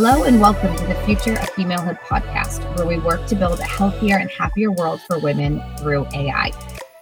Hello, and welcome to the Future of Femalehood podcast, where we work to build a healthier and happier world for women through AI.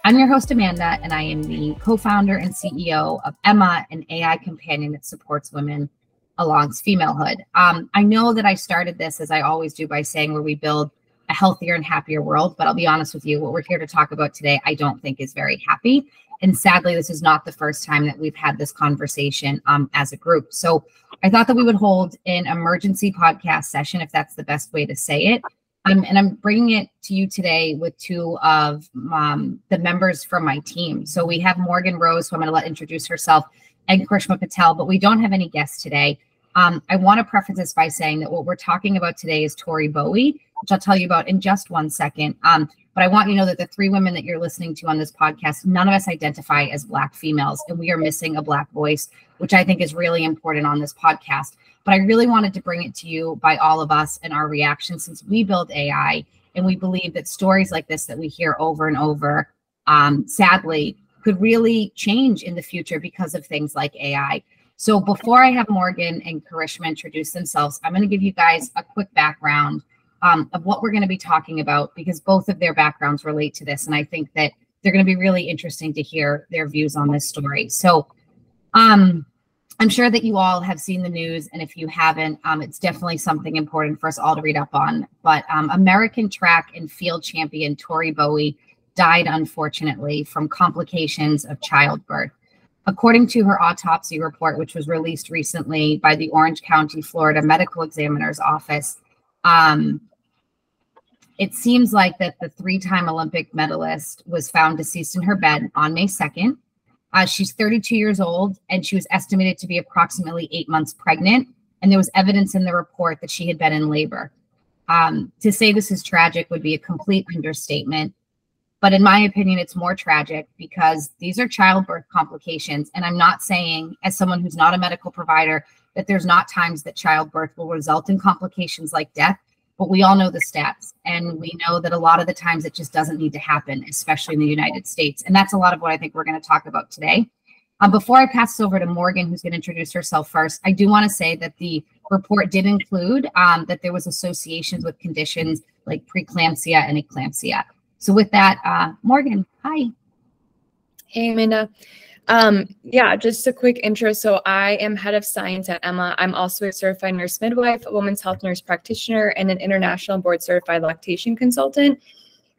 I'm your host, Amanda, and I am the co founder and CEO of Ema, an AI companion that supports women along femalehood. Um, I know that I started this, as I always do, by saying where we build a healthier and happier world. But I'll be honest with you, what we're here to talk about today, I don't think is very happy. And sadly, this is not the first time that we've had this conversation um, as a group. So I thought that we would hold an emergency podcast session, if that's the best way to say it. Um, and I'm bringing it to you today with two of um, the members from my team. So we have Morgan Rose, who I'm going to let introduce herself, and Karishma Patel, but we don't have any guests today. Um, I want to preface this by saying that what we're talking about today is Tori Bowie, which I'll tell you about in just one second. Um, but I want you to know that the three women that you're listening to on this podcast, none of us identify as Black females, and we are missing a Black voice, which I think is really important on this podcast. But I really wanted to bring it to you by all of us and our reaction since we build AI and we believe that stories like this that we hear over and over, um, sadly, could really change in the future because of things like AI. So before I have Morgan and Karishma introduce themselves, I'm going to give you guys a quick background um, of what we're going to be talking about because both of their backgrounds relate to this. And I think that they're going to be really interesting to hear their views on this story. So um, I'm sure that you all have seen the news. And if you haven't, um, it's definitely something important for us all to read up on. But um, American track and field champion Tori Bowie died, unfortunately, from complications of childbirth. According to her autopsy report, which was released recently by the Orange County, Florida Medical Examiner's Office, um, it seems like that the three-time Olympic medalist was found deceased in her bed on May 2nd. Uh, she's 32 years old, and she was estimated to be approximately eight months pregnant. And there was evidence in the report that she had been in labor. Um, to say this is tragic would be a complete understatement. But in my opinion, it's more tragic because these are childbirth complications. And I'm not saying, as someone who's not a medical provider, that there's not times that childbirth will result in complications like death. But we all know the stats. And we know that a lot of the times it just doesn't need to happen, especially in the United States. And that's a lot of what I think we're going to talk about today. Um, before I pass over to Morgan, who's going to introduce herself first, I do want to say that the report did include um, that there was associations with conditions like preeclampsia and eclampsia. So with that, uh, Morgan, hi. Hey, Amanda. Um, yeah, just a quick intro. So I am head of science at Ema. I'm also a certified nurse midwife, a women's health nurse practitioner, and an international board certified lactation consultant.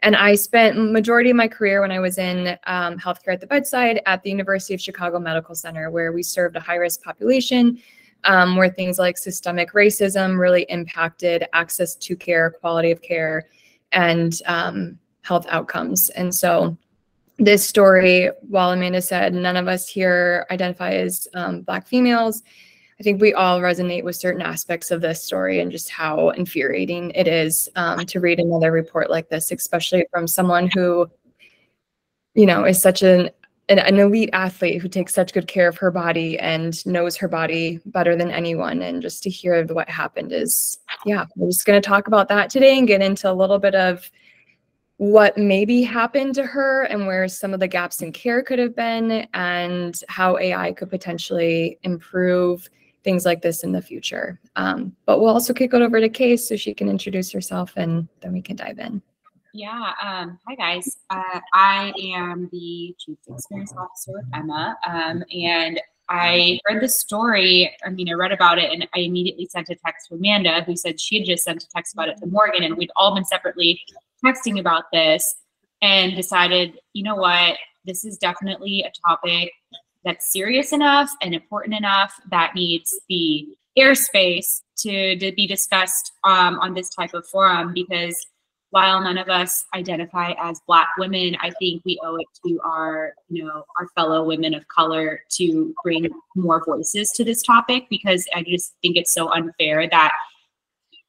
And I spent majority of my career when I was in um, healthcare at the bedside at the University of Chicago Medical Center, where we served a high risk population, um, where things like systemic racism really impacted access to care, quality of care, and um, health outcomes. And so this story, while Amanda said none of us here identify as um, Black females, I think we all resonate with certain aspects of this story and just how infuriating it is um, to read another report like this, especially from someone who, you know, is such an, an, an elite athlete who takes such good care of her body and knows her body better than anyone. And just to hear what happened is, yeah, we're just going to talk about that today and get into a little bit of what maybe happened to her and where some of the gaps in care could have been and how AI could potentially improve things like this in the future. Um, but we'll also kick it over to Case so she can introduce herself and then we can dive in. Yeah. Um, hi, guys. Uh, I am the Chief Experience Officer with Ema. Um, and I heard the story. I mean, I read about it and I immediately sent a text to Amanda, who said she had just sent a text about it to Morgan. And we'd all been separately texting about this and decided, you know what, this is definitely a topic that's serious enough and important enough that needs the airspace to, to be discussed um, on this type of forum because while none of us identify as black women i think we owe it to our you know our fellow women of color to bring more voices to this topic because i just think it's so unfair that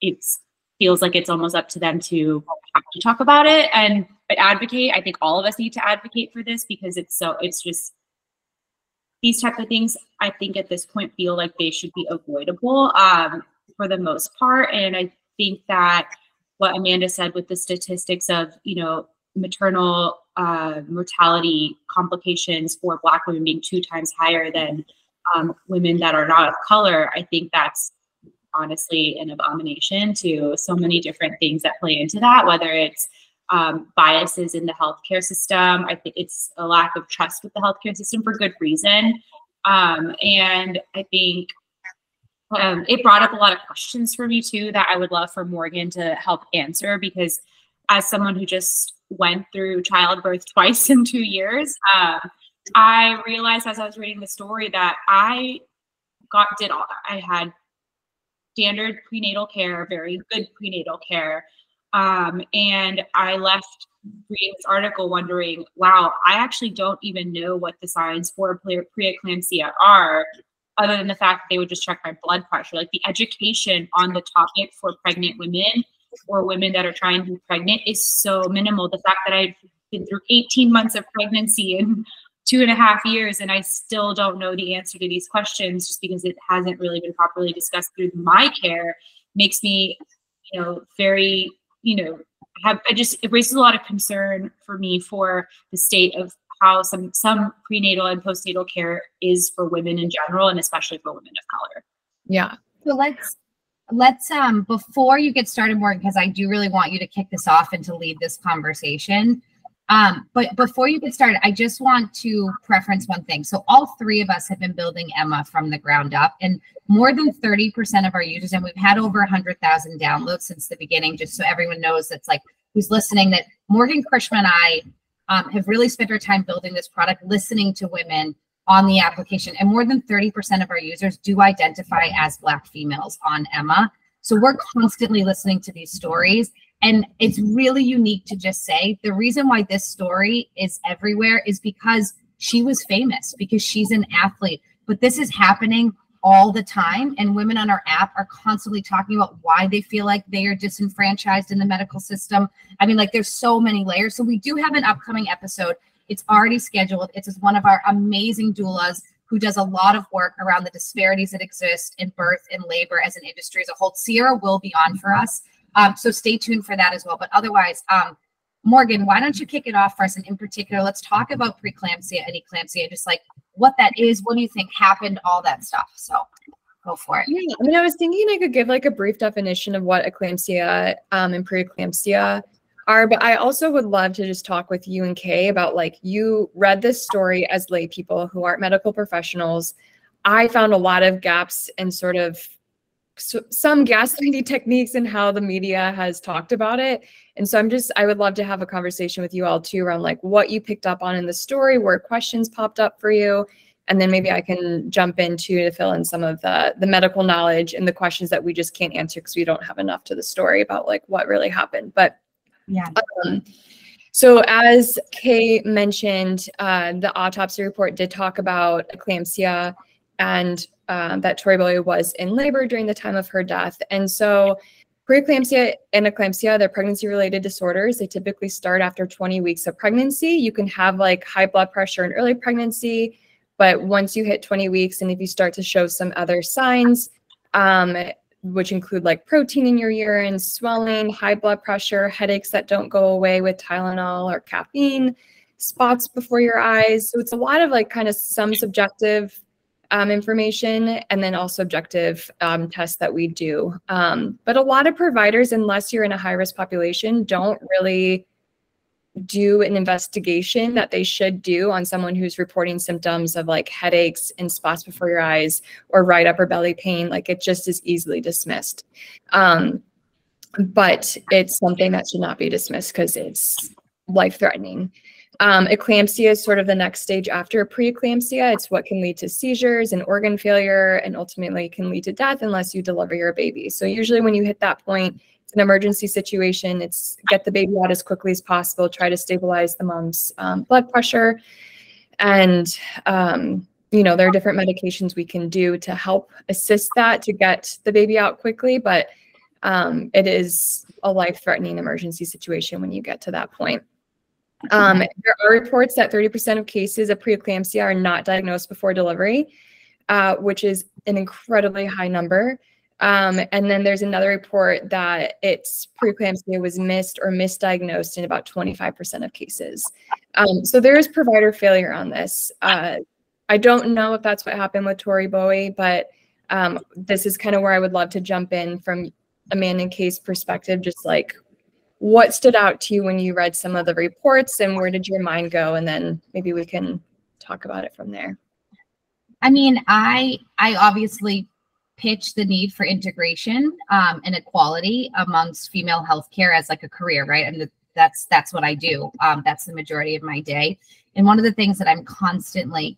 it's feels like it's almost up to them to to talk about it and advocate. I think all of us need to advocate for this because it's so it's just these type of things I think at this point feel like they should be avoidable um, for the most part. And I think that what Amanda said with the statistics of, you know, maternal uh, mortality complications for Black women being two times higher than um, women that are not of color, I think that's honestly an abomination to so many different things that play into that, whether it's um, biases in the healthcare system. I think it's a lack of trust with the healthcare system for good reason. Um, and I think um, it brought up a lot of questions for me too that I would love for Morgan to help answer because as someone who just went through childbirth twice in two years, uh, I realized as I was reading the story that I got did all I had standard prenatal care, very good prenatal care. Um, and I left reading this article wondering, wow, I actually don't even know what the signs for pre- preeclampsia are, other than the fact that they would just check my blood pressure. Like the education on the topic for pregnant women or women that are trying to be pregnant is so minimal. The fact that I've been through 18 months of pregnancy and two and a half years and I still don't know the answer to these questions just because it hasn't really been properly discussed through my care makes me, you know, very, you know, have I just it raises a lot of concern for me for the state of how some some prenatal and postnatal care is for women in general and especially for women of color. Yeah. So let's let's um before you get started more because I do really want you to kick this off and to lead this conversation. Um, but before you get started, I just want to preference one thing. So all three of us have been building Ema from the ground up, and more than 30% of our users, and we've had over 100,000 downloads since the beginning, just so everyone knows that's like who's listening, that Morgan Karishma and I um, have really spent our time building this product, listening to women on the application. And more than 30% of our users do identify as Black females on Ema. So we're constantly listening to these stories and it's really unique to just say the reason why this story is everywhere is because she was famous, because she's an athlete. But this is happening all the time. And women on our app are constantly talking about why they feel like they are disenfranchised in the medical system. I mean, like there's so many layers. So we do have an upcoming episode. It's already scheduled. It's one of our amazing doulas who does a lot of work around the disparities that exist in birth and labor as an industry as a whole. Sierra will be on for us. Um, so stay tuned for that as well. But otherwise, um, Morgan, why don't you kick it off for us? And in particular, let's talk about preeclampsia and eclampsia, just like what that is, what do you think happened, all that stuff. So go for it. Yeah, I mean, I was thinking I could give like a brief definition of what eclampsia um, and preeclampsia are, but I also would love to just talk with you and Kay about like you read this story as lay people who aren't medical professionals. I found a lot of gaps and sort of some gaslighting techniques and how the media has talked about it. And so I'm just, I would love to have a conversation with you all too around like what you picked up on in the story, where questions popped up for you. And then maybe I can jump into to fill in some of the the medical knowledge and the questions that we just can't answer because we don't have enough to the story about like what really happened. But yeah. Um, so as Kay mentioned, uh, the autopsy report did talk about eclampsia and um, that Tori Bowie was in labor during the time of her death. And so preeclampsia and eclampsia, they're pregnancy related disorders. They typically start after 20 weeks of pregnancy. You can have like high blood pressure in early pregnancy, but once you hit 20 weeks and if you start to show some other signs, um, which include like protein in your urine, swelling, high blood pressure, headaches that don't go away with Tylenol or caffeine, spots before your eyes. So it's a lot of like kind of some subjective um, information and then also objective um, tests that we do. Um, but a lot of providers, unless you're in a high risk population, don't really do an investigation that they should do on someone who's reporting symptoms of like headaches and spots before your eyes or right upper belly pain. Like it just is easily dismissed. Um, but it's something that should not be dismissed because it's life threatening. Um, eclampsia is sort of the next stage after preeclampsia. It's what can lead to seizures and organ failure and ultimately can lead to death unless you deliver your baby. So usually when you hit that point, it's an emergency situation. It's get the baby out as quickly as possible, try to stabilize the mom's um, blood pressure. And, um, you know, there are different medications we can do to help assist that to get the baby out quickly, but um, it is a life-threatening emergency situation when you get to that point. Um, there are reports that 30% of cases of preeclampsia are not diagnosed before delivery, uh, which is an incredibly high number. Um, and then there's another report that it's preeclampsia was missed or misdiagnosed in about 25% of cases. Um, so there is provider failure on this. Uh, I don't know if that's what happened with Tori Bowie, but um, this is kind of where I would love to jump in from Amanda and Kay's perspective, just like what stood out to you when you read some of the reports and where did your mind go? And then maybe we can talk about it from there. I mean, I I obviously pitch the need for integration um, and equality amongst female healthcare as like a career, right? and mean, that's that's what I do. Um, that's the majority of my day. And one of the things that I'm constantly,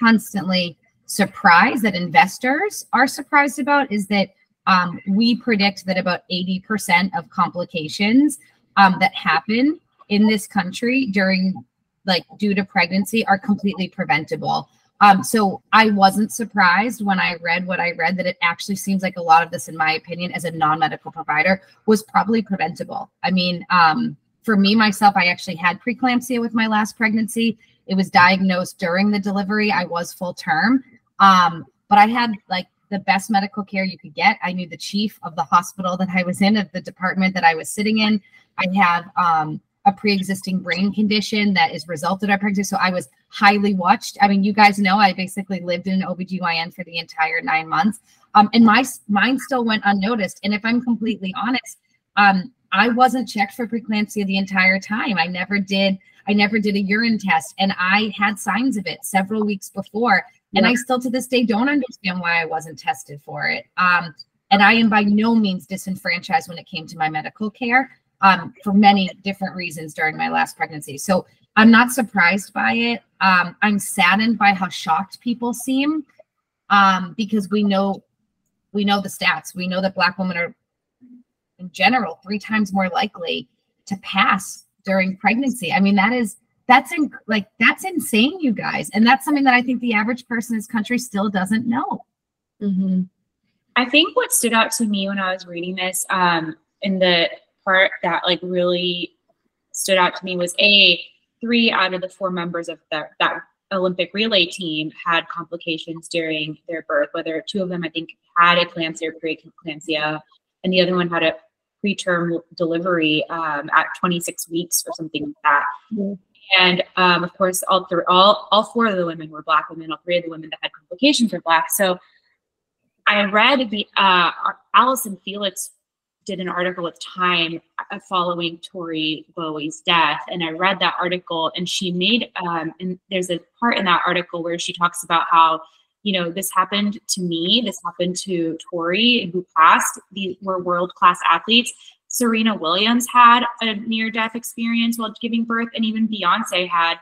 constantly surprised that investors are surprised about is that um, we predict that about 80% of complications um, that happen in this country during like due to pregnancy are completely preventable. Um, so I wasn't surprised when I read what I read that it actually seems like a lot of this, in my opinion, as a non-medical provider, was probably preventable. I mean, um, for me myself, I actually had preeclampsia with my last pregnancy. It was diagnosed during the delivery. I was full term, um, but I had like the best medical care you could get. I knew the chief of the hospital that I was in, of the department that I was sitting in. I have um, a pre-existing brain condition that is resulted of pregnancy. So I was highly watched. I mean, you guys know I basically lived in an OBGYN for the entire nine months. Um, and my mine still went unnoticed. And if I'm completely honest, um, I wasn't checked for preeclampsia the entire time. I never did. I never did a urine test, and I had signs of it several weeks before. And I still to this day don't understand why I wasn't tested for it. Um, and I am by no means disenfranchised when it came to my medical care um, for many different reasons during my last pregnancy. So I'm not surprised by it. Um, I'm saddened by how shocked people seem um, because we know we know the stats. We know that Black women are, in general, three times more likely to pass during pregnancy. I mean, that is that's in, like that's insane, you guys, and that's something that I think the average person in this country still doesn't know. Mm-hmm. I think what stood out to me when I was reading this, um, in the part that like really stood out to me was a three out of the four members of the, that Olympic relay team had complications during their birth. Whether two of them, I think, had eclampsia or preeclampsia, and the other one had a preterm delivery um, at 26 weeks or something like that. Mm-hmm. And um, of course, all three, all all four of the women were black women. All three of the women that had complications were black. So I read the uh, Allyson Felix did an article with Time uh, following Tori Bowie's death, and I read that article, and she made um, and there's a part in that article where she talks about how you know this happened to me, this happened to Tori who passed. These were world class athletes. Serena Williams had a near death experience while giving birth, and even Beyonce had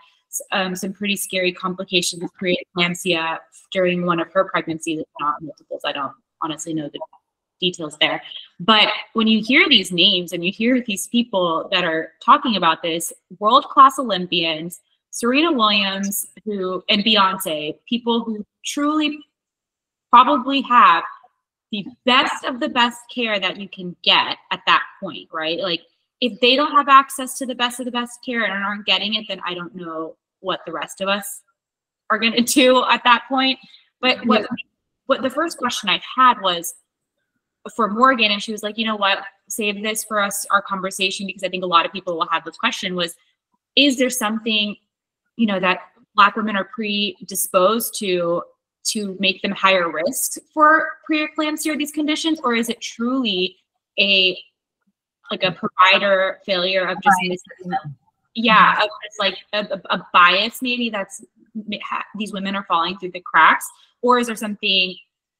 um, some pretty scary complications with preeclampsia during one of her pregnancies, not multiples. I don't honestly know the details there. But when you hear these names and you hear these people that are talking about this, world class Olympians, Serena Williams, who and Beyonce, people who truly probably have the best of the best care that you can get at that point, right? Like if they don't have access to the best of the best care and aren't getting it, then I don't know what the rest of us are going to do at that point. But what what the first question I had was for Morgan, and she was like, you know what, save this for us, our conversation, because I think a lot of people will have this question was, is there something, you know, that Black women are predisposed to to make them higher risk for preeclampsia or these conditions, or is it truly a like a provider failure of just missing, yeah, of just like a, a bias maybe that's these women are falling through the cracks, or is there something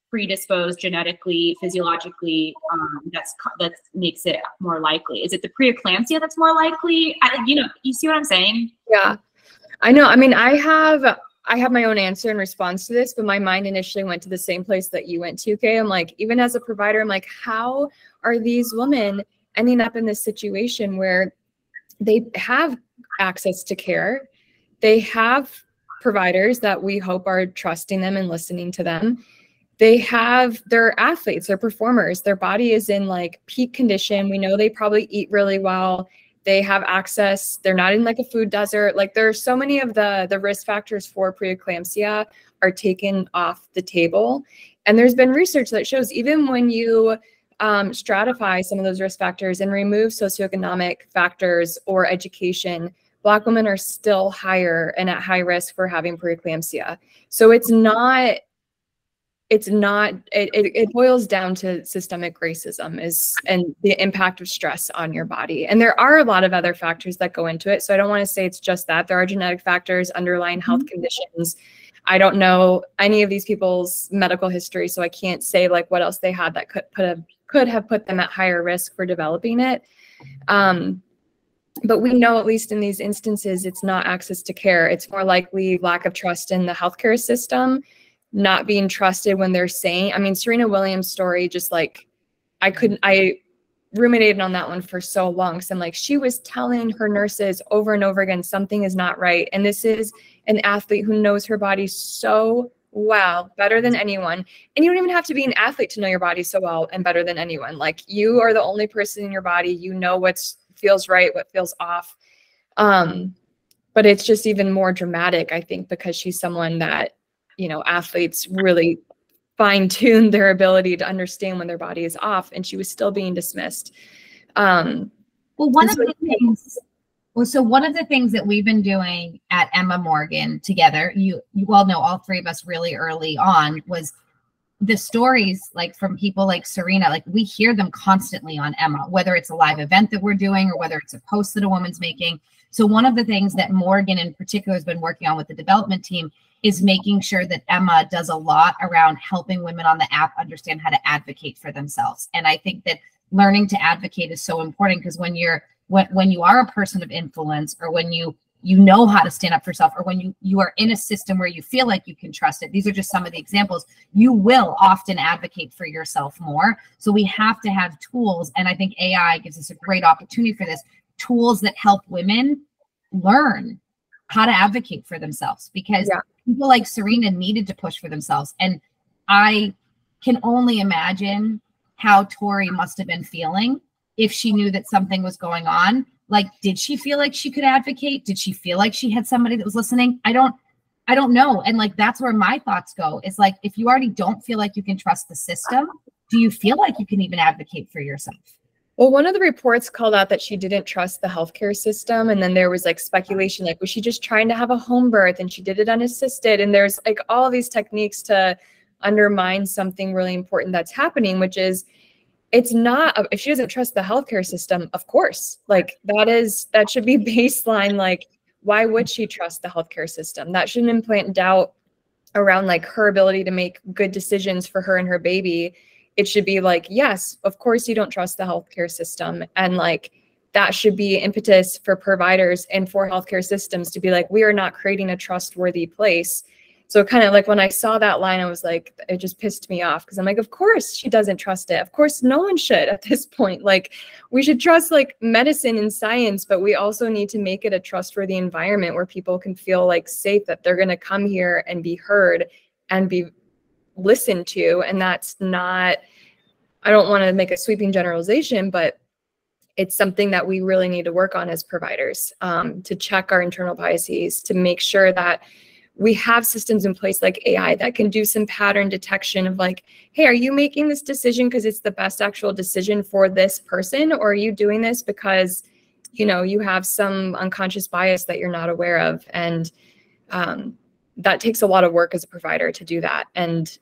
predisposed genetically, physiologically, um, that's that makes it more likely? Is it the preeclampsia that's more likely? I, you know, you see what I'm saying? Yeah, I know. I mean, I have I have my own answer in response to this, but my mind initially went to the same place that you went to. Okay, I'm like, even as a provider, I'm like, how are these women ending up in this situation where they have access to care, they have providers that we hope are trusting them and listening to them they have their athletes, their performers, their body is in like peak condition. We know they probably eat really well. They have access. They're not in like a food desert. Like there are so many of the the risk factors for preeclampsia are taken off the table. And there's been research that shows even when you um, stratify some of those risk factors and remove socioeconomic factors or education, Black women are still higher and at high risk for having preeclampsia. So it's not it's not it, it, boils down to systemic racism is and the impact of stress on your body. And there are a lot of other factors that go into it. So i don't want to say it's just that. There are genetic factors underlying health mm-hmm. conditions. I don't know any of these people's medical history so i can't say like what else they had that could put a could have put them at higher risk for developing it. Um, but we know at least in these instances it's not access to care. It's more likely lack of trust in the healthcare system not being trusted when they're saying, I mean, Serena Williams' story, just like I couldn't, I ruminated on that one for so long. So I'm like, she was telling her nurses over and over again, something is not right. And this is an athlete who knows her body so well, better than anyone. And you don't even have to be an athlete to know your body so well and better than anyone. Like you are the only person in your body, you know what feels right, what feels off. Um, but it's just even more dramatic, I think, because she's someone that you know athletes really fine tune their ability to understand when their body is off and she was still being dismissed. Um, well one of so, the things well so one of the things that we've been doing at Ema morgan together you you all know all three of us really early on was the stories like from people like serena like we hear them constantly on Ema whether it's a live event that we're doing or whether it's a post that a woman's making. So one of the things that morgan in particular has been working on with the development team is making sure that Ema does a lot around helping women on the app understand how to advocate for themselves. And I think that learning to advocate is so important because when you're when, when you are a person of influence or when you you know how to stand up for yourself or when you you are in a system where you feel like you can trust it these are just some of the examples you will often advocate for yourself more so we have to have tools and i think ai gives us a great opportunity for this tools that help women learn how to advocate for themselves because yeah. people like Serena needed to push for themselves. And I can only imagine how Tori must have been feeling if she knew that something was going on. Like, did she feel like she could advocate? Did she feel like she had somebody that was listening? I don't, I don't know. And like, that's where my thoughts go is like, if you already don't feel like you can trust the system, do you feel like you can even advocate for yourself? Well, one of the reports called out that she didn't trust the healthcare system. And then there was like speculation, like, was she just trying to have a home birth and she did it unassisted? And there's like all these techniques to undermine something really important that's happening, which is it's not, if she doesn't trust the healthcare system, of course, like that is, that should be baseline. Like, why would she trust the healthcare system? That shouldn't implant doubt around like her ability to make good decisions for her and her baby it should be like, yes, of course you don't trust the healthcare system. And like that should be impetus for providers and for healthcare systems to be like, we are not creating a trustworthy place. So kind of like when I saw that line, I was like, it just pissed me off because I'm like, of course she doesn't trust it. Of course, no one should at this point. Like, we should trust like medicine and science, but we also need to make it a trustworthy environment where people can feel like safe that they're going to come here and be heard and be listened to. And that's not, I don't want to make a sweeping generalization, but it's something that we really need to work on as providers um, to check our internal biases, to make sure that we have systems in place like AI that can do some pattern detection of like, hey, are you making this decision because it's the best actual decision for this person? Or are you doing this because, you know, you have some unconscious bias that you're not aware of? And um, that takes a lot of work as a provider to do that. And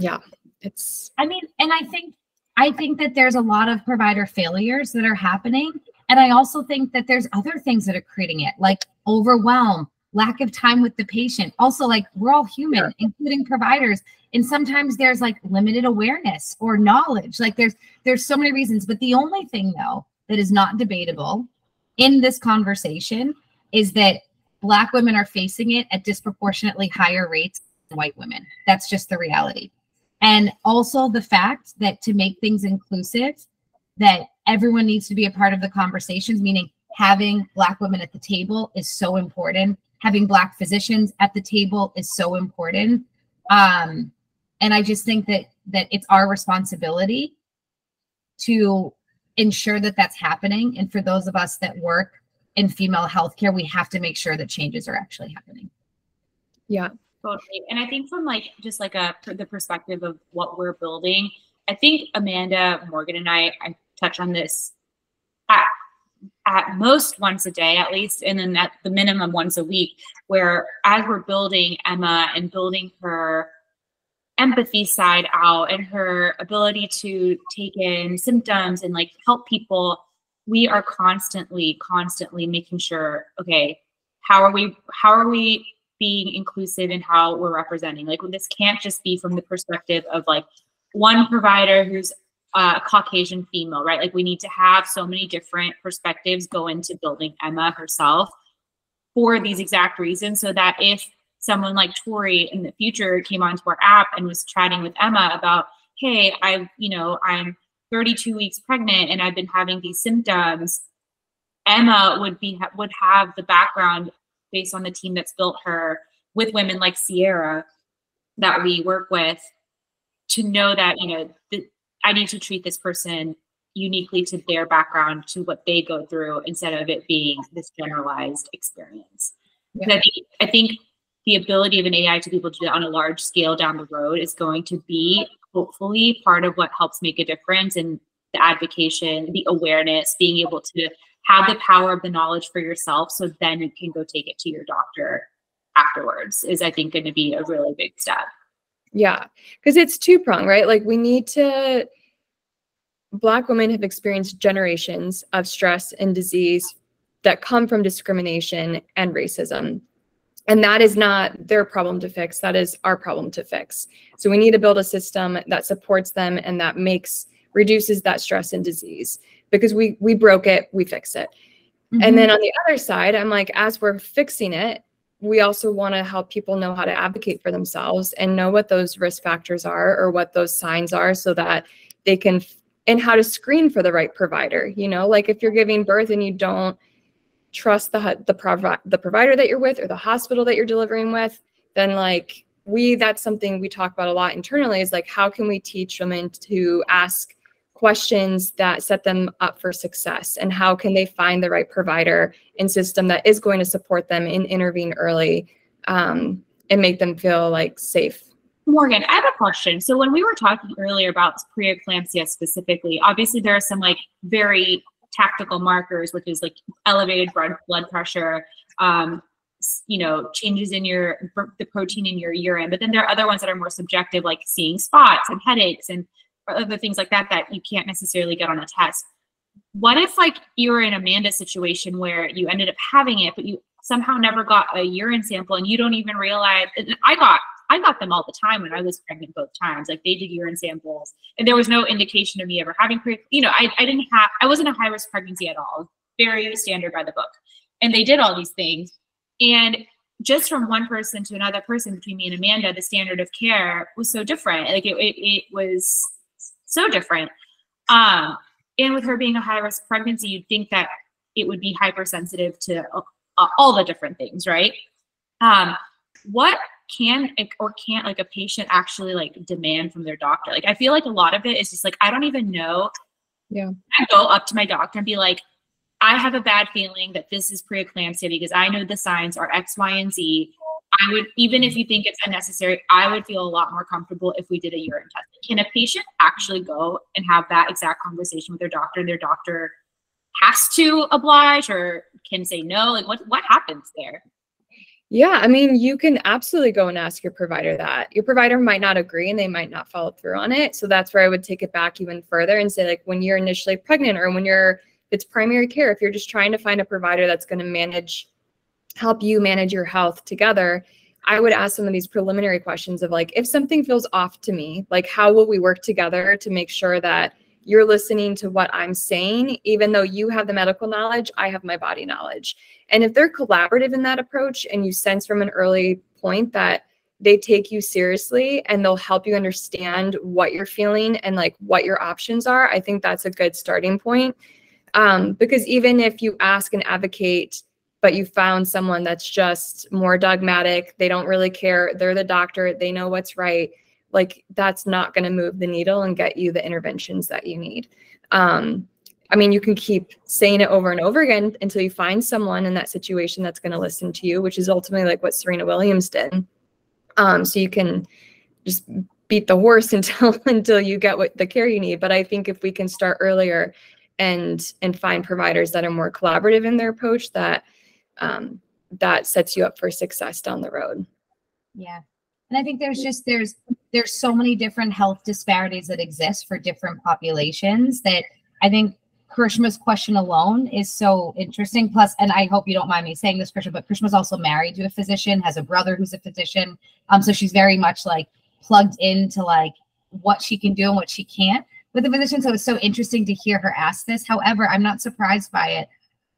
yeah it's i mean and i think i think that there's a lot of provider failures that are happening. And i also think that there's other things that are creating it like overwhelm lack of time with the patient. Also like we're all human yeah. including providers. And sometimes there's like limited awareness or knowledge. Like there's there's so many reasons. But the only thing though that is not debatable in this conversation is that black women are facing it at disproportionately higher rates than white women. That's just the reality and also the fact that to make things inclusive that everyone needs to be a part of the conversations meaning having black women at the table is so important. Having black physicians at the table is so important. Um, and i just think that that it's our responsibility to ensure that that's happening. And for those of us that work in female healthcare we have to make sure that changes are actually happening. Yeah Totally. And I think from like just like a the perspective of what we're building, I think Amanda Morgan and I I touch on this at at most once a day at least and then at the minimum once a week where as we're building Ema and building her empathy side out and her ability to take in symptoms and like help people we are constantly constantly making sure okay how are we how are we being inclusive in how we're representing like this can't just be from the perspective of like one provider who's a caucasian female right like we need to have so many different perspectives go into building Ema herself for these exact reasons so that if someone like Tori in the future came onto our app and was chatting with Ema about, hey, I, you know, I'm 32 weeks pregnant and I've been having these symptoms. Ema would be would have the background based on the team that's built her with women like Sierra that we work with to know that you know I need to treat this person uniquely to their background to what they go through instead of it being this generalized experience. Yeah. I think I think the ability of an AI to be able to do that on a large scale down the road is going to be hopefully part of what helps make a difference in the advocacy, the awareness, being able to have the power of the knowledge for yourself so then you can go take it to your doctor afterwards is I think going to be a really big step. Yeah, because it's two prong, right? Like we need to Black women have experienced generations of stress and disease that come from discrimination and racism. And that is not their problem to fix. That is our problem to fix. So we need to build a system that supports them and that makes reduces that stress and disease because we we broke it, we fix it. Mm-hmm. And then on the other side, I'm like, as we're fixing it, we also want to help people know how to advocate for themselves and know what those risk factors are or what those signs are so that they can and how to screen for the right provider. You know, like if you're giving birth and you don't trust the the provi- the provider that you're with or the hospital that you're delivering with, then like we that's something we talk about a lot internally is like how can we teach women to ask questions that set them up for success and how can they find the right provider and system that is going to support them and intervene early um, and make them feel like safe Morgan, I have a question. So when we were talking earlier about preeclampsia specifically, obviously there are some like very tactical markers, which is like elevated blood pressure, um, you know, changes in your the protein in your urine. But then there are other ones that are more subjective, like seeing spots and headaches and other things like that that you can't necessarily get on a test. What if like you were in Amanda's situation where you ended up having it, but you somehow never got a urine sample and you don't even realize I got I got them all the time when I was pregnant both times. Like they did urine samples and there was no indication of me ever having pre, you know, I, I didn't have, I wasn't a high risk pregnancy at all. Very standard by the book. And they did all these things. And just from one person to another person between me and Amanda, the standard of care was so different. Like it, it, it was so different. Um, and with her being a high risk pregnancy, you'd think that it would be hypersensitive to uh, all the different things, right? Um, what can or can't like a patient actually like demand from their doctor? Like I feel like a lot of it is just like I don't even know. Yeah. I go up to my doctor and be like, I have a bad feeling that this is preeclampsia because I know the signs are X, Y, and Z. I would, even if mm. you think it's unnecessary, I would feel a lot more comfortable if we did a urine test. Can a patient actually go and have that exact conversation with their doctor? and Their doctor has to oblige or can say no. Like what what happens there? Yeah, I mean, you can absolutely go and ask your provider that. Your provider might not agree and they might not follow through on it. So that's where I would take it back even further and say, like, when you're initially pregnant or when you're, it's primary care, if you're just trying to find a provider that's going to manage, help you manage your health together, I would ask some of these preliminary questions of like, if something feels off to me, like, how will we work together to make sure that you're listening to what I'm saying, even though you have the medical knowledge, I have my body knowledge. And if they're collaborative in that approach and you sense from an early point that they take you seriously and they'll help you understand what you're feeling and like what your options are, I think that's a good starting point. Um, because even if you ask and advocate, but you found someone that's just more dogmatic, they don't really care, they're the doctor, they know what's right like that's not going to move the needle and get you the interventions that you need. Um, I mean, you can keep saying it over and over again until you find someone in that situation that's going to listen to you, which is ultimately like what Serena Williams did. Um, so you can just beat the horse until until you get what the care you need. But I think if we can start earlier and and find providers that are more collaborative in their approach, that um, that sets you up for success down the road. Yeah, And I think there's just there's there's so many different health disparities that exist for different populations that I think Karishma's question alone is so interesting. Plus, and I hope you don't mind me saying this, Karishma, but Karishma's also married to a physician, has a brother who's a physician. Um, so she's very much like plugged into like what she can do and what she can't with the physician. So it's so interesting to hear her ask this. However, I'm not surprised by it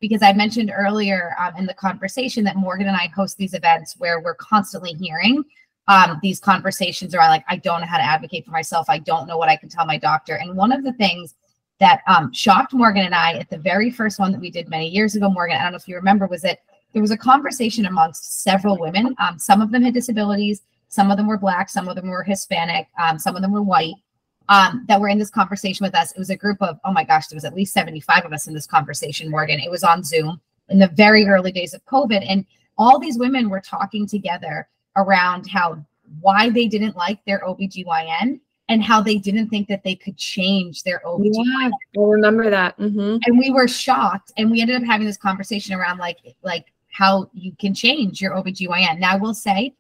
because I mentioned earlier um, in the conversation that Morgan and I host these events where we're constantly hearing um, these conversations around like, I don't know how to advocate for myself. I don't know what I can tell my doctor. And one of the things that um, shocked Morgan and I at the very first one that we did many years ago, Morgan, I don't know if you remember, was that there was a conversation amongst several women. Um, some of them had disabilities, some of them were Black, some of them were Hispanic, um, some of them were white. Um, that were in this conversation with us. It was a group of, oh my gosh, there was at least 75 of us in this conversation, Morgan. It was on Zoom in the very early days of COVID. And all these women were talking together around how why they didn't like their OBGYN and how they didn't think that they could change their OBGYN. Yeah, I remember that. Mm-hmm. And we were shocked. And we ended up having this conversation around like like how you can change your OBGYN. Now I will say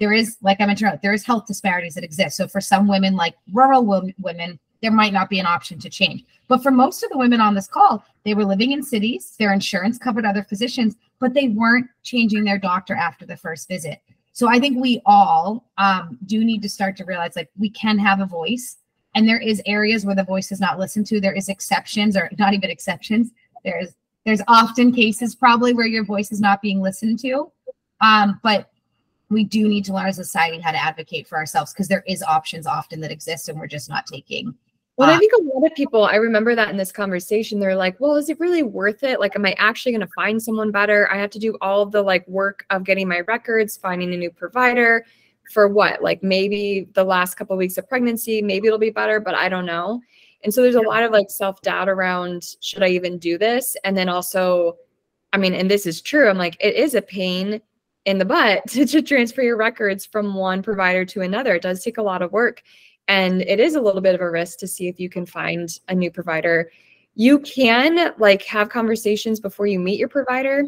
there is, like I mentioned, there is health disparities that exist. So for some women, like rural women, there might not be an option to change. But for most of the women on this call, they were living in cities, their insurance covered other physicians, but they weren't changing their doctor after the first visit. So I think we all um, do need to start to realize like we can have a voice, and there is areas where the voice is not listened to. There is exceptions, or not even exceptions. There's there's often cases probably where your voice is not being listened to, um, but we do need to learn as a society how to advocate for ourselves because there is options often that exist, and we're just not taking well, I uh, think a lot of people, I remember that in this conversation, they're like, well, is it really worth it? Like, am I actually going to find someone better? I have to do all the like work of getting my records, finding a new provider for what? Like, maybe the last couple of weeks of pregnancy, maybe it'll be better, but I don't know. And so there's a lot of like self doubt around should I even do this? And then also, I mean, and this is true, I'm like, it is a pain in the butt to, to transfer your records from one provider to another. It does take a lot of work. And it is a little bit of a risk to see if you can find a new provider. You can like have conversations before you meet your provider,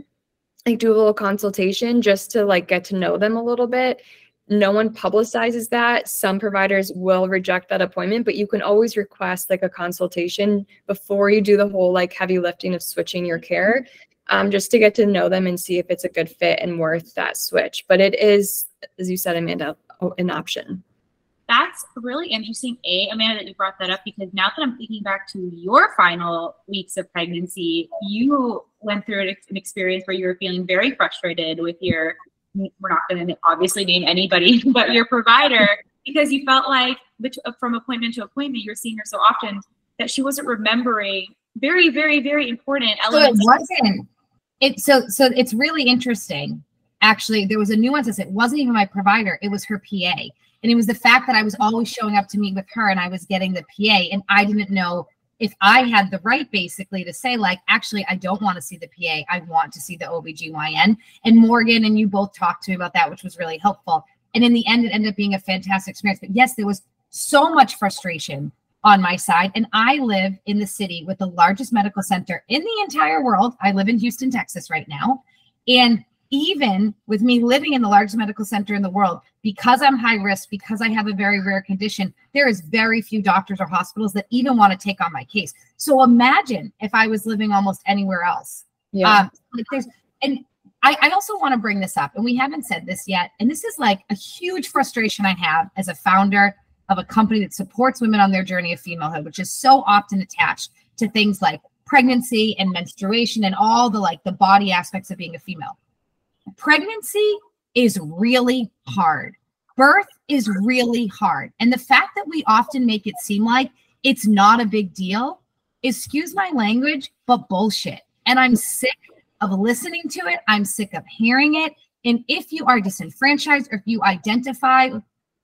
like do a little consultation just to like get to know them a little bit. No one publicizes that. Some providers will reject that appointment, but you can always request like a consultation before you do the whole like heavy lifting of switching your care, um, just to get to know them and see if it's a good fit and worth that switch. But it is, as you said, Amanda, an option that's really interesting, A, Amanda, that you brought that up because now that I'm thinking back to your final weeks of pregnancy, you went through an experience where you were feeling very frustrated with your, we're not going to obviously name anybody, but your provider, because you felt like from appointment to appointment, you're seeing her so often that she wasn't remembering very, very, very important elements. So it wasn't. It, so, so it's really interesting. Actually, there was a nuance. It wasn't even my provider; it was her PA and it was the fact that I was always showing up to meet with her and I was getting the PA and I didn't know if I had the right basically to say, like, actually, I don't want to see the PA. I want to see the OBGYN. And Morgan and you both talked to me about that, which was really helpful. And in the end, it ended up being a fantastic experience. But yes, there was so much frustration on my side. And I live in the city with the largest medical center in the entire world. I live in Houston, Texas right now. And even with me living in the largest medical center in the world, because I'm high risk, because I have a very rare condition, there is very few doctors or hospitals that even want to take on my case. So imagine if I was living almost anywhere else. Yeah. Um, like there's, and I, I also want to bring this up, and we haven't said this yet. And this is like a huge frustration I have as a founder of a company that supports women on their journey of femalehood, which is so often attached to things like pregnancy and menstruation and all the like the body aspects of being a female pregnancy is really hard. Birth is really hard. And the fact that we often make it seem like it's not a big deal, excuse my language, but bullshit. And I'm sick of listening to it. I'm sick of hearing it. And if you are disenfranchised or if you identify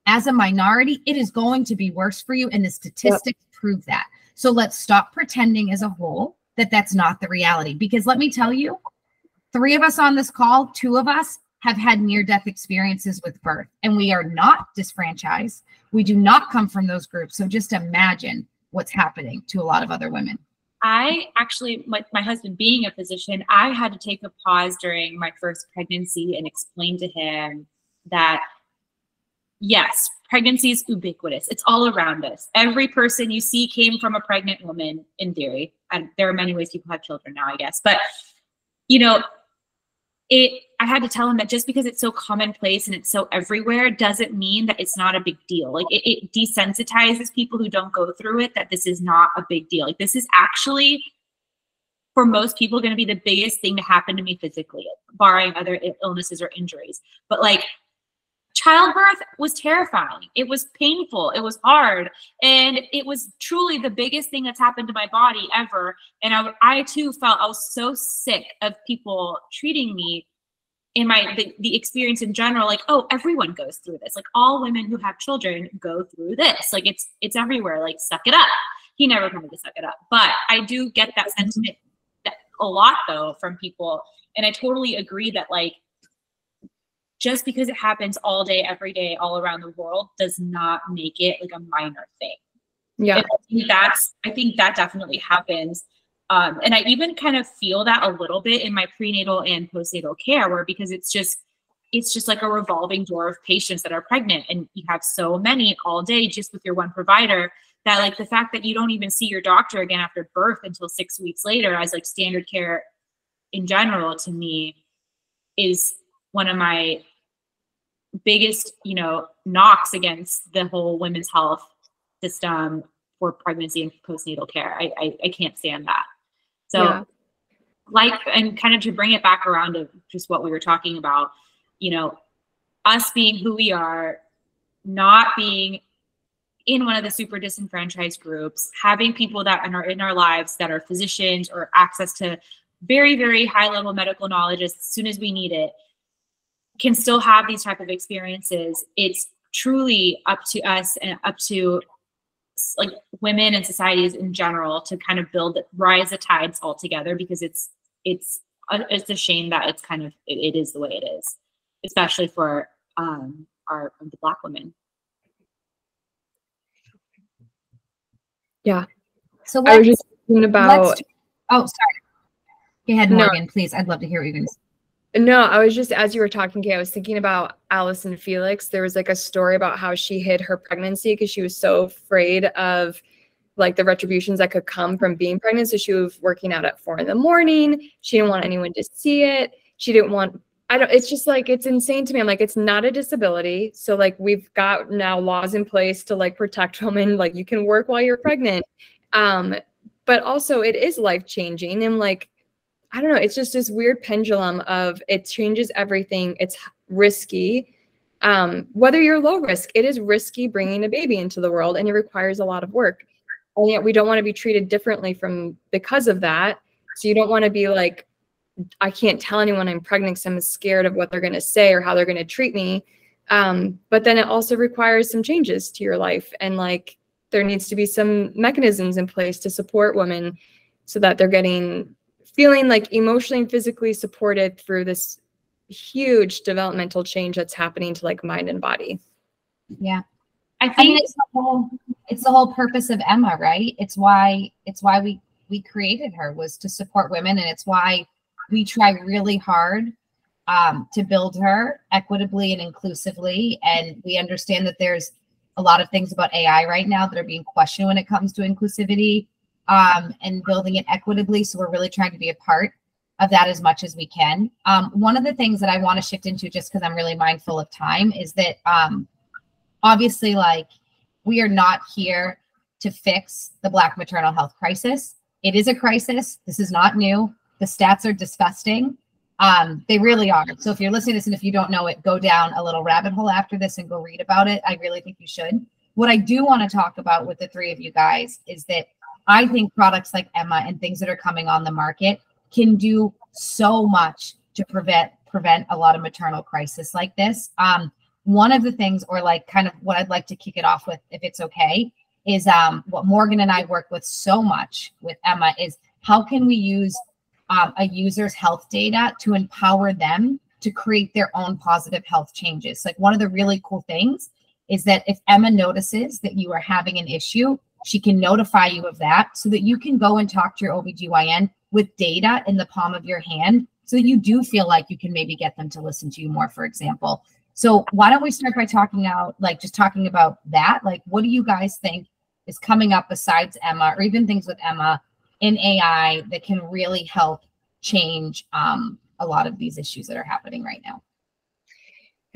as a minority, it is going to be worse for you. And the statistics yep. prove that. So let's stop pretending as a whole that that's not the reality. Because let me tell you, three of us on this call, two of us have had near death experiences with birth, and we are not disfranchised. We do not come from those groups. So just imagine what's happening to a lot of other women. I actually, my, my husband being a physician, I had to take a pause during my first pregnancy and explain to him that yes, pregnancy is ubiquitous. It's all around us. Every person you see came from a pregnant woman, in theory. And there are many ways people have children now, I guess. But you know, it I had to tell him that just because it's so commonplace and it's so everywhere doesn't mean that it's not a big deal. Like it, it desensitizes people who don't go through it that this is not a big deal. Like this is actually for most people going to be the biggest thing to happen to me physically, barring other illnesses or injuries. But like childbirth was terrifying. It was painful. It was hard. And it was truly the biggest thing that's happened to my body ever. And I, I too felt I was so sick of people treating me in my the, the experience in general like oh everyone goes through this like all women who have children go through this like it's it's everywhere like suck it up he never told me to suck it up but i do get that sentiment that, a lot though from people and i totally agree that like just because it happens all day, every day, all around the world does not make it like a minor thing. Yeah. And I think that's, I think that definitely happens. Um, and I even kind of feel that a little bit in my prenatal and postnatal care, where because it's just, it's just like a revolving door of patients that are pregnant, and you have so many all day just with your one provider that like the fact that you don't even see your doctor again after birth until six weeks later as like standard care in general to me is one of my biggest, you know, knocks against the whole women's health system for pregnancy and postnatal care. I, I, I can't stand that. So, yeah. like, and kind of to bring it back around to just what we were talking about, you know, us being who we are, not being in one of the super disenfranchised groups, having people that are in our lives that are physicians or access to very, very high level medical knowledge as soon as we need it can still have these type of experiences it's truly up to us and up to like women and societies in general to kind of build rise the tides all together because it's it's it's a shame that it's kind of it, it is the way it is especially for um our the black women. Yeah. So i was just thinking about oh sorry. Go ahead morgan no. please. I'd love to hear what you're going to say no, I was just as you were talking, Kay, I was thinking about Allyson Felix. There was like a story about how she hid her pregnancy because she was so afraid of like the retributions that could come from being pregnant. So she was working out at four in the morning. She didn't want anyone to see it. She didn't want I don't it's just like it's insane to me. I'm like, it's not a disability. So like we've got now laws in place to like protect women, like you can work while you're pregnant. Um, but also it is life changing and like I don't know, it's just this weird pendulum of it changes everything. It's risky. Um, whether you're low risk, it is risky bringing a baby into the world and it requires a lot of work. And yet we don't want to be treated differently from because of that. So you don't want to be like, I can't tell anyone I'm pregnant because I'm scared of what they're going to say or how they're going to treat me. Um, but then it also requires some changes to your life. And like there needs to be some mechanisms in place to support women so that they're getting feeling like emotionally and physically supported through this huge developmental change that's happening to like mind and body. Yeah. I think I mean, it's the whole it's the whole purpose of Ema, right? It's why it's why we we created her was to support women and it's why we try really hard um, to build her equitably and inclusively and we understand that there's a lot of things about AI right now that are being questioned when it comes to inclusivity um, and building it equitably. So we're really trying to be a part of that as much as we can. Um, one of the things that I want to shift into, just because I'm really mindful of time, is that um, obviously, like, we are not here to fix the Black maternal health crisis. It is a crisis. This is not new. The stats are disgusting. Um, they really are. So if you're listening to this and if you don't know it, go down a little rabbit hole after this and go read about it. I really think you should. What I do want to talk about with the three of you guys is that I think products like Ema and things that are coming on the market can do so much to prevent prevent a lot of maternal crisis like this. Um, one of the things, or like kind of what I'd like to kick it off with, if it's okay, is um, what Morgan and I work with so much with Ema is how can we use um, a user's health data to empower them to create their own positive health changes. Like one of the really cool things is that if Ema notices that you are having an issue, she can notify you of that so that you can go and talk to your OBGYN with data in the palm of your hand so that you do feel like you can maybe get them to listen to you more, for example. So why don't we start by talking out, like just talking about that? Like, what do you guys think is coming up besides Ema, or even things with Ema in AI that can really help change um, a lot of these issues that are happening right now?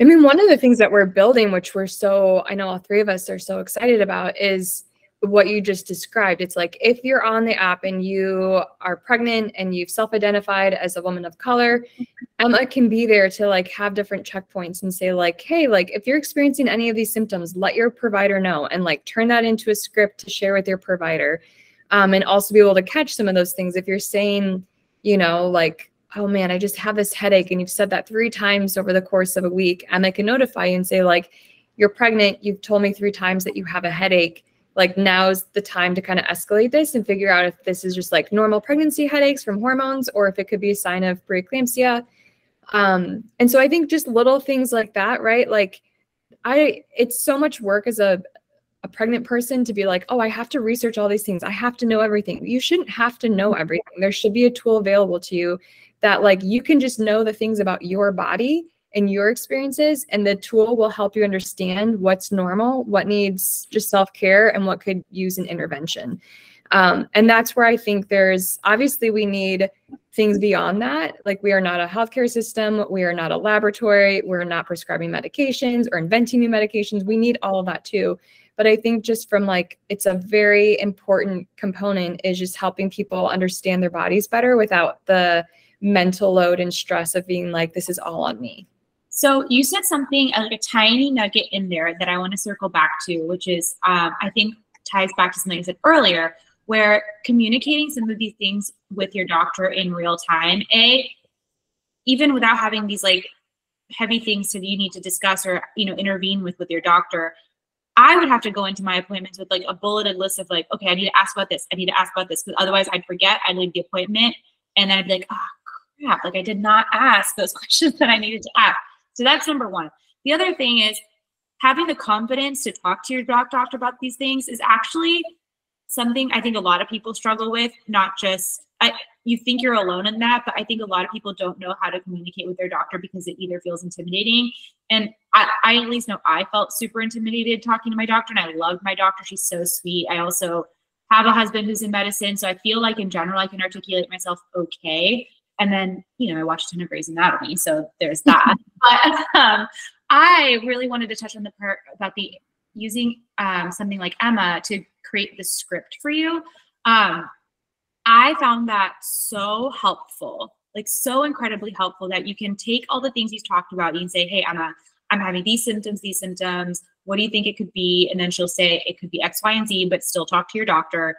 I mean, one of the things that we're building, which we're so, I know all three of us are so excited about, is what you just described. It's like if you're on the app and you are pregnant and you've self identified as a woman of color, Ema can be there to like have different checkpoints and say, like, hey, like if you're experiencing any of these symptoms, let your provider know and like turn that into a script to share with your provider. Um, and also be able to catch some of those things. If you're saying, you know, like, oh man, I just have this headache, and you've said that three times over the course of a week, Ema can notify you and say, like, you're pregnant, you've told me three times that you have a headache. Like, now's the time to kind of escalate this and figure out if this is just like normal pregnancy headaches from hormones or if it could be a sign of preeclampsia. Um, and so I think just little things like that, right? Like, I, it's so much work as a, a pregnant person to be like, oh, I have to research all these things. I have to know everything. You shouldn't have to know everything. There should be a tool available to you that like you can just know the things about your body and your experiences and the tool will help you understand what's normal what needs just self-care and what could use an intervention. Um, and that's where i think there's obviously we need things beyond that. Like we are not a healthcare system. We are not a laboratory. We're not prescribing medications or inventing new medications. We need all of that too. But i think just from like it's a very important component is just helping people understand their bodies better without the mental load and stress of being like, this is all on me. So you said something like a tiny nugget in there that I want to circle back to, which is um, I think ties back to something I said earlier, where communicating some of these things with your doctor in real time, a even without having these like heavy things that you need to discuss or you know intervene with with your doctor, I would have to go into my appointments with like a bulleted list of like, okay, I need to ask about this, I need to ask about this, because otherwise I'd forget, I'd leave the appointment, and then I'd be like, oh crap, like I did not ask those questions that I needed to ask. So that's number one. The other thing is having the confidence to talk to your doc doctor about these things is actually something I think a lot of people struggle with, not just I, you think you're alone in that, but I think a lot of people don't know how to communicate with their doctor because it either feels intimidating. And I, I at least know I felt super intimidated talking to my doctor, and I loved my doctor. She's so sweet. I also have a husband who's in medicine, so I feel like in general I can articulate myself okay. And then, you know, I watched a ton of Grey's Anatomy, so there's that. but um, I really wanted to touch on the part about the using um, something like Ema to create the script for you. Um, I found that so helpful, like so incredibly helpful that you can take all the things he's talked about. You can say, "Hey, Ema, I'm having these symptoms, these symptoms. What do you think it could be?" And then she'll say, "It could be X, Y, and Z," but still talk to your doctor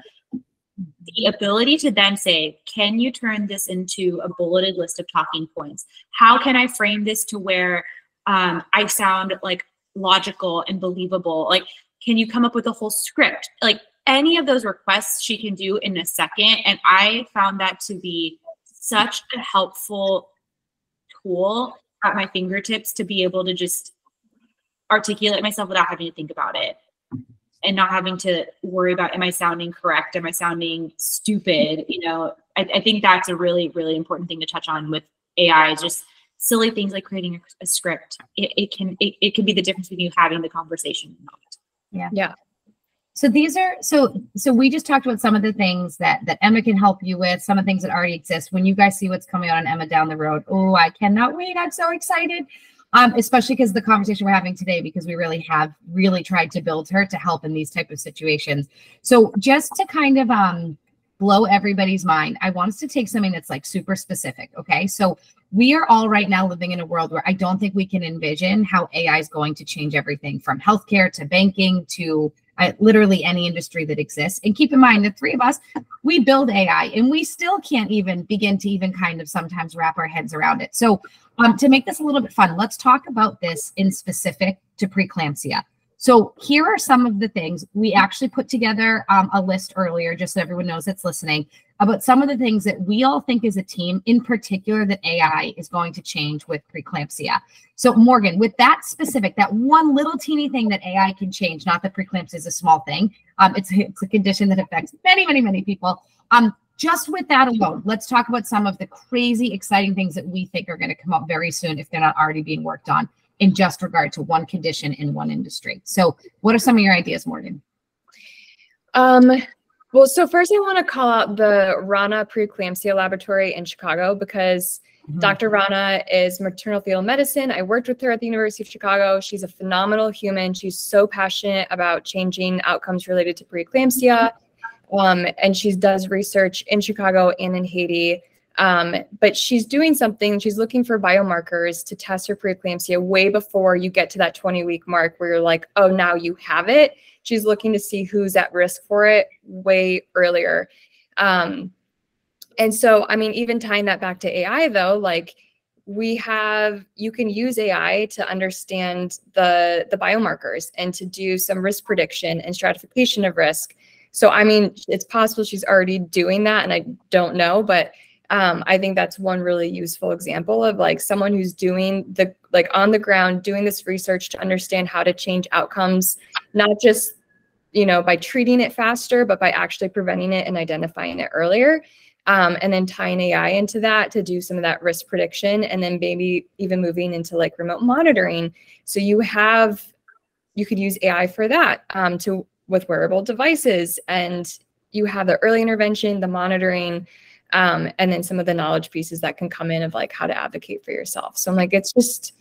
the ability to then say, can you turn this into a bulleted list of talking points? How can I frame this to where um, I sound like logical and believable? Like, can you come up with a whole script? Like, any of those requests she can do in a second. And I found that to be such a helpful tool at my fingertips to be able to just articulate myself without having to think about it and not having to worry about am I sounding correct? Am I sounding stupid? You know, I, I think that's a really, really important thing to touch on with AI. Just silly things like creating a, a script. It, it can it, it can be the difference between you having the conversation or not. Yeah. Yeah. So these are so so we just talked about some of the things that that Ema can help you with, some of the things that already exist. When you guys see what's coming out on Ema down the road, oh, I cannot wait. I'm so excited um, especially because the conversation we're having today, because we really have really tried to build her to help in these type of situations. So just to kind of um, blow everybody's mind, I want us to take something that's like super specific. Okay, so we are all right now living in a world where I don't think we can envision how AI is going to change everything from healthcare to banking to literally any industry that exists. And keep in mind, the three of us, we build AI and we still can't even begin to even kind of sometimes wrap our heads around it. So, um, to make this a little bit fun, let's talk about this in specific to preeclampsia. So, here are some of the things we actually put together um, a list earlier, just so everyone knows that's listening, about some of the things that we all think as a team, in particular, that AI is going to change with preeclampsia. So, Morgan, with that specific, that one little teeny thing that AI can change, not that preeclampsia is a small thing, um, it's, it's a condition that affects many, many, many people. Um, just with that alone, let's talk about some of the crazy, exciting things that we think are going to come up very soon if they're not already being worked on. in just regard to one condition in one industry. So, what are some of your ideas, Morgan? Um, well, so first I want to call out the Rana preeclampsia laboratory in Chicago because mm-hmm. Dr. Rana is maternal fetal medicine. I worked with her at the University of Chicago. She's a phenomenal human. She's so passionate about changing outcomes related to preeclampsia. Um, and she does research in Chicago and in Haiti. Um, but she's doing something, she's looking for biomarkers to test her preeclampsia way before you get to that 20 week mark where you're like, oh, now you have it. She's looking to see who's at risk for it way earlier. Um, and so, I mean, even tying that back to AI though, like we have, you can use AI to understand the, the biomarkers and to do some risk prediction and stratification of risk. So, I mean, it's possible she's already doing that and I don't know, but um, I think that's one really useful example of like someone who's doing the like on the ground doing this research to understand how to change outcomes, not just you know by treating it faster, but by actually preventing it and identifying it earlier. Um, and then tying AI into that to do some of that risk prediction, and then maybe even moving into like remote monitoring. So you have you could use AI for that um, to with wearable devices, and you have the early intervention, the monitoring, um, and then some of the knowledge pieces that can come in of like how to advocate for yourself. So I'm like, it's just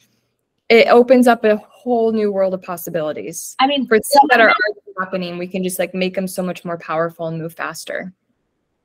it opens up a whole new world of possibilities. I mean, for some that are happening, we can just like make them so much more powerful and move faster.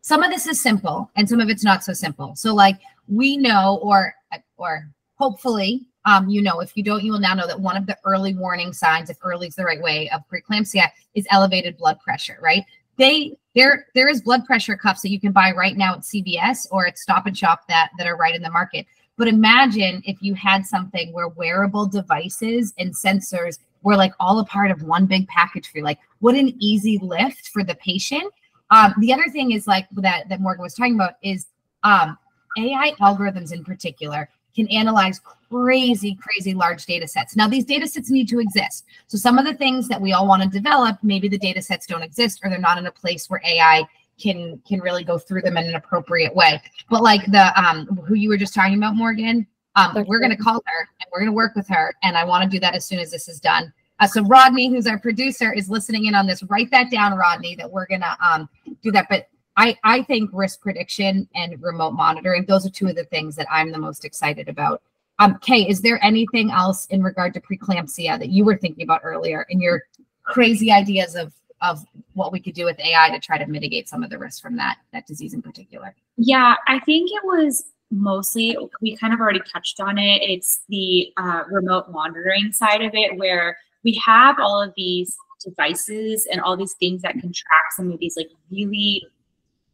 Some of this is simple, and some of it's not so simple. So like we know, or or hopefully um, you know, if you don't, you will now know that one of the early warning signs, if early is the right way, of preeclampsia is elevated blood pressure, right? they there there is blood pressure cuffs that you can buy right now at CVS or at Stop and Shop that that are right in the market. But imagine if you had something where wearable devices and sensors were like all a part of one big package for you. Like, what an easy lift for the patient. Um, the other thing is like that that Morgan was talking about is um, AI algorithms in particular can analyze crazy, crazy large data sets. Now, these data sets need to exist. So some of the things that we all want to develop, maybe the data sets don't exist or they're not in a place where AI can can really go through them in an appropriate way. But like the um who you were just talking about, Morgan, um, we're gonna call her and we're gonna work with her. And I want to do that as soon as this is done. Uh, so Rodney, who's our producer, is listening in on this. Write that down, Rodney, that we're gonna um do that. But I, I think risk prediction and remote monitoring, those are two of the things that I'm the most excited about. Um, Kay, is there anything else in regard to preeclampsia that you were thinking about earlier in your crazy ideas of of what we could do with AI to try to mitigate some of the risks from that that disease in particular? Yeah, I think it was mostly we kind of already touched on it. It's the uh, remote monitoring side of it where we have all of these devices and all these things that can track some of these like really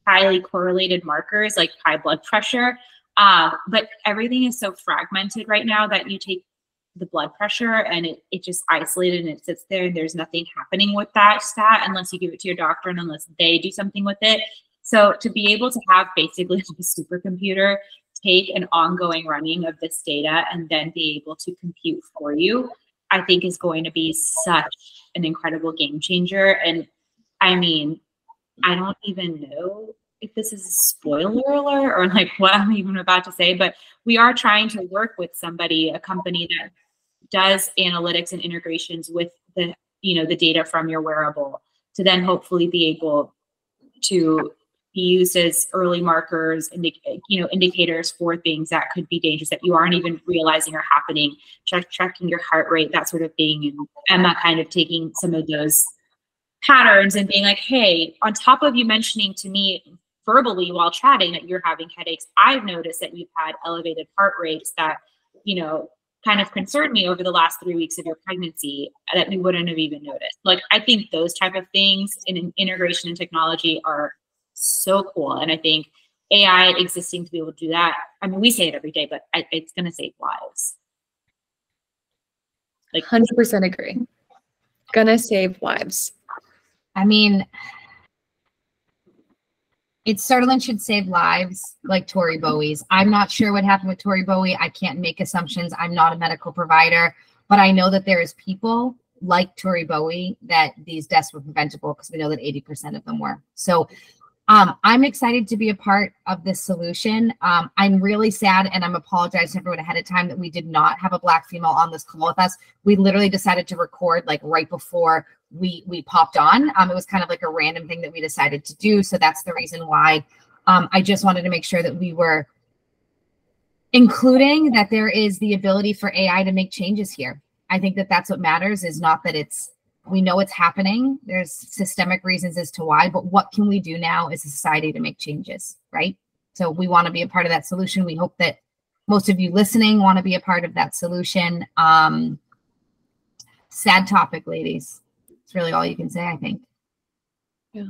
highly correlated markers like high blood pressure. Uh, but everything is so fragmented right now that you take the blood pressure and it, it just isolated and it sits there and there's nothing happening with that stat unless you give it to your doctor and unless they do something with it. So to be able to have basically a supercomputer take an ongoing running of this data and then be able to compute for you, I think is going to be such an incredible game changer. And I mean, I don't even know if this is a spoiler alert or like what I'm even about to say, but we are trying to work with somebody, a company that does analytics and integrations with the, you know, the data from your wearable to then hopefully be able to be used as early markers, indi- you know, indicators for things that could be dangerous that you aren't even realizing are happening, check, checking your heart rate, that sort of thing. And Ema kind of taking some of those patterns and being like, hey, on top of you mentioning to me verbally while chatting that you're having headaches, I've noticed that you've had elevated heart rates that, you know, kind of concerned me over the last three weeks of your pregnancy that we wouldn't have even noticed. Like, I think those type of things in integration and technology are so cool. And I think AI existing to be able to do that, I mean, we say it every day, but it's going to save lives. Like 100% agree. Gonna save lives. I mean, it certainly should save lives like Tori Bowie's. I'm not sure what happened with Tori Bowie. I can't make assumptions. I'm not a medical provider, but I know that there is people like Tori Bowie that these deaths were preventable because we know that 80% of them were. So Um, I'm excited to be a part of this solution. Um, I'm really sad and I'm apologizing to everyone ahead of time that we did not have a black female on this call with us. We literally decided to record like right before we we popped on. Um, it was kind of like a random thing that we decided to do. So that's the reason why um, I just wanted to make sure that we were including that there is the ability for AI to make changes here. I think that that's what matters is not that it's we know it's happening. There's systemic reasons as to why, but what can we do now as a society to make changes, right? So we want to be a part of that solution. We hope that most of you listening want to be a part of that solution. Um, sad topic, ladies. It's really all you can say, I think. Yeah.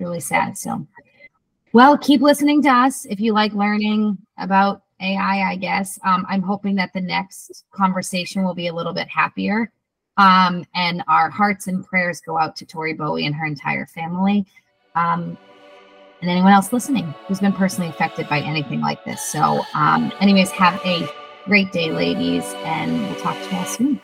Really sad. So, well, keep listening to us if you like learning about AI, I guess. Um, I'm hoping that the next conversation will be a little bit happier. Um, and our hearts and prayers go out to Tori Bowie and her entire family. Um, and anyone else listening who's been personally affected by anything like this. So, um, anyways, have a great day, ladies, and we'll talk to you all soon.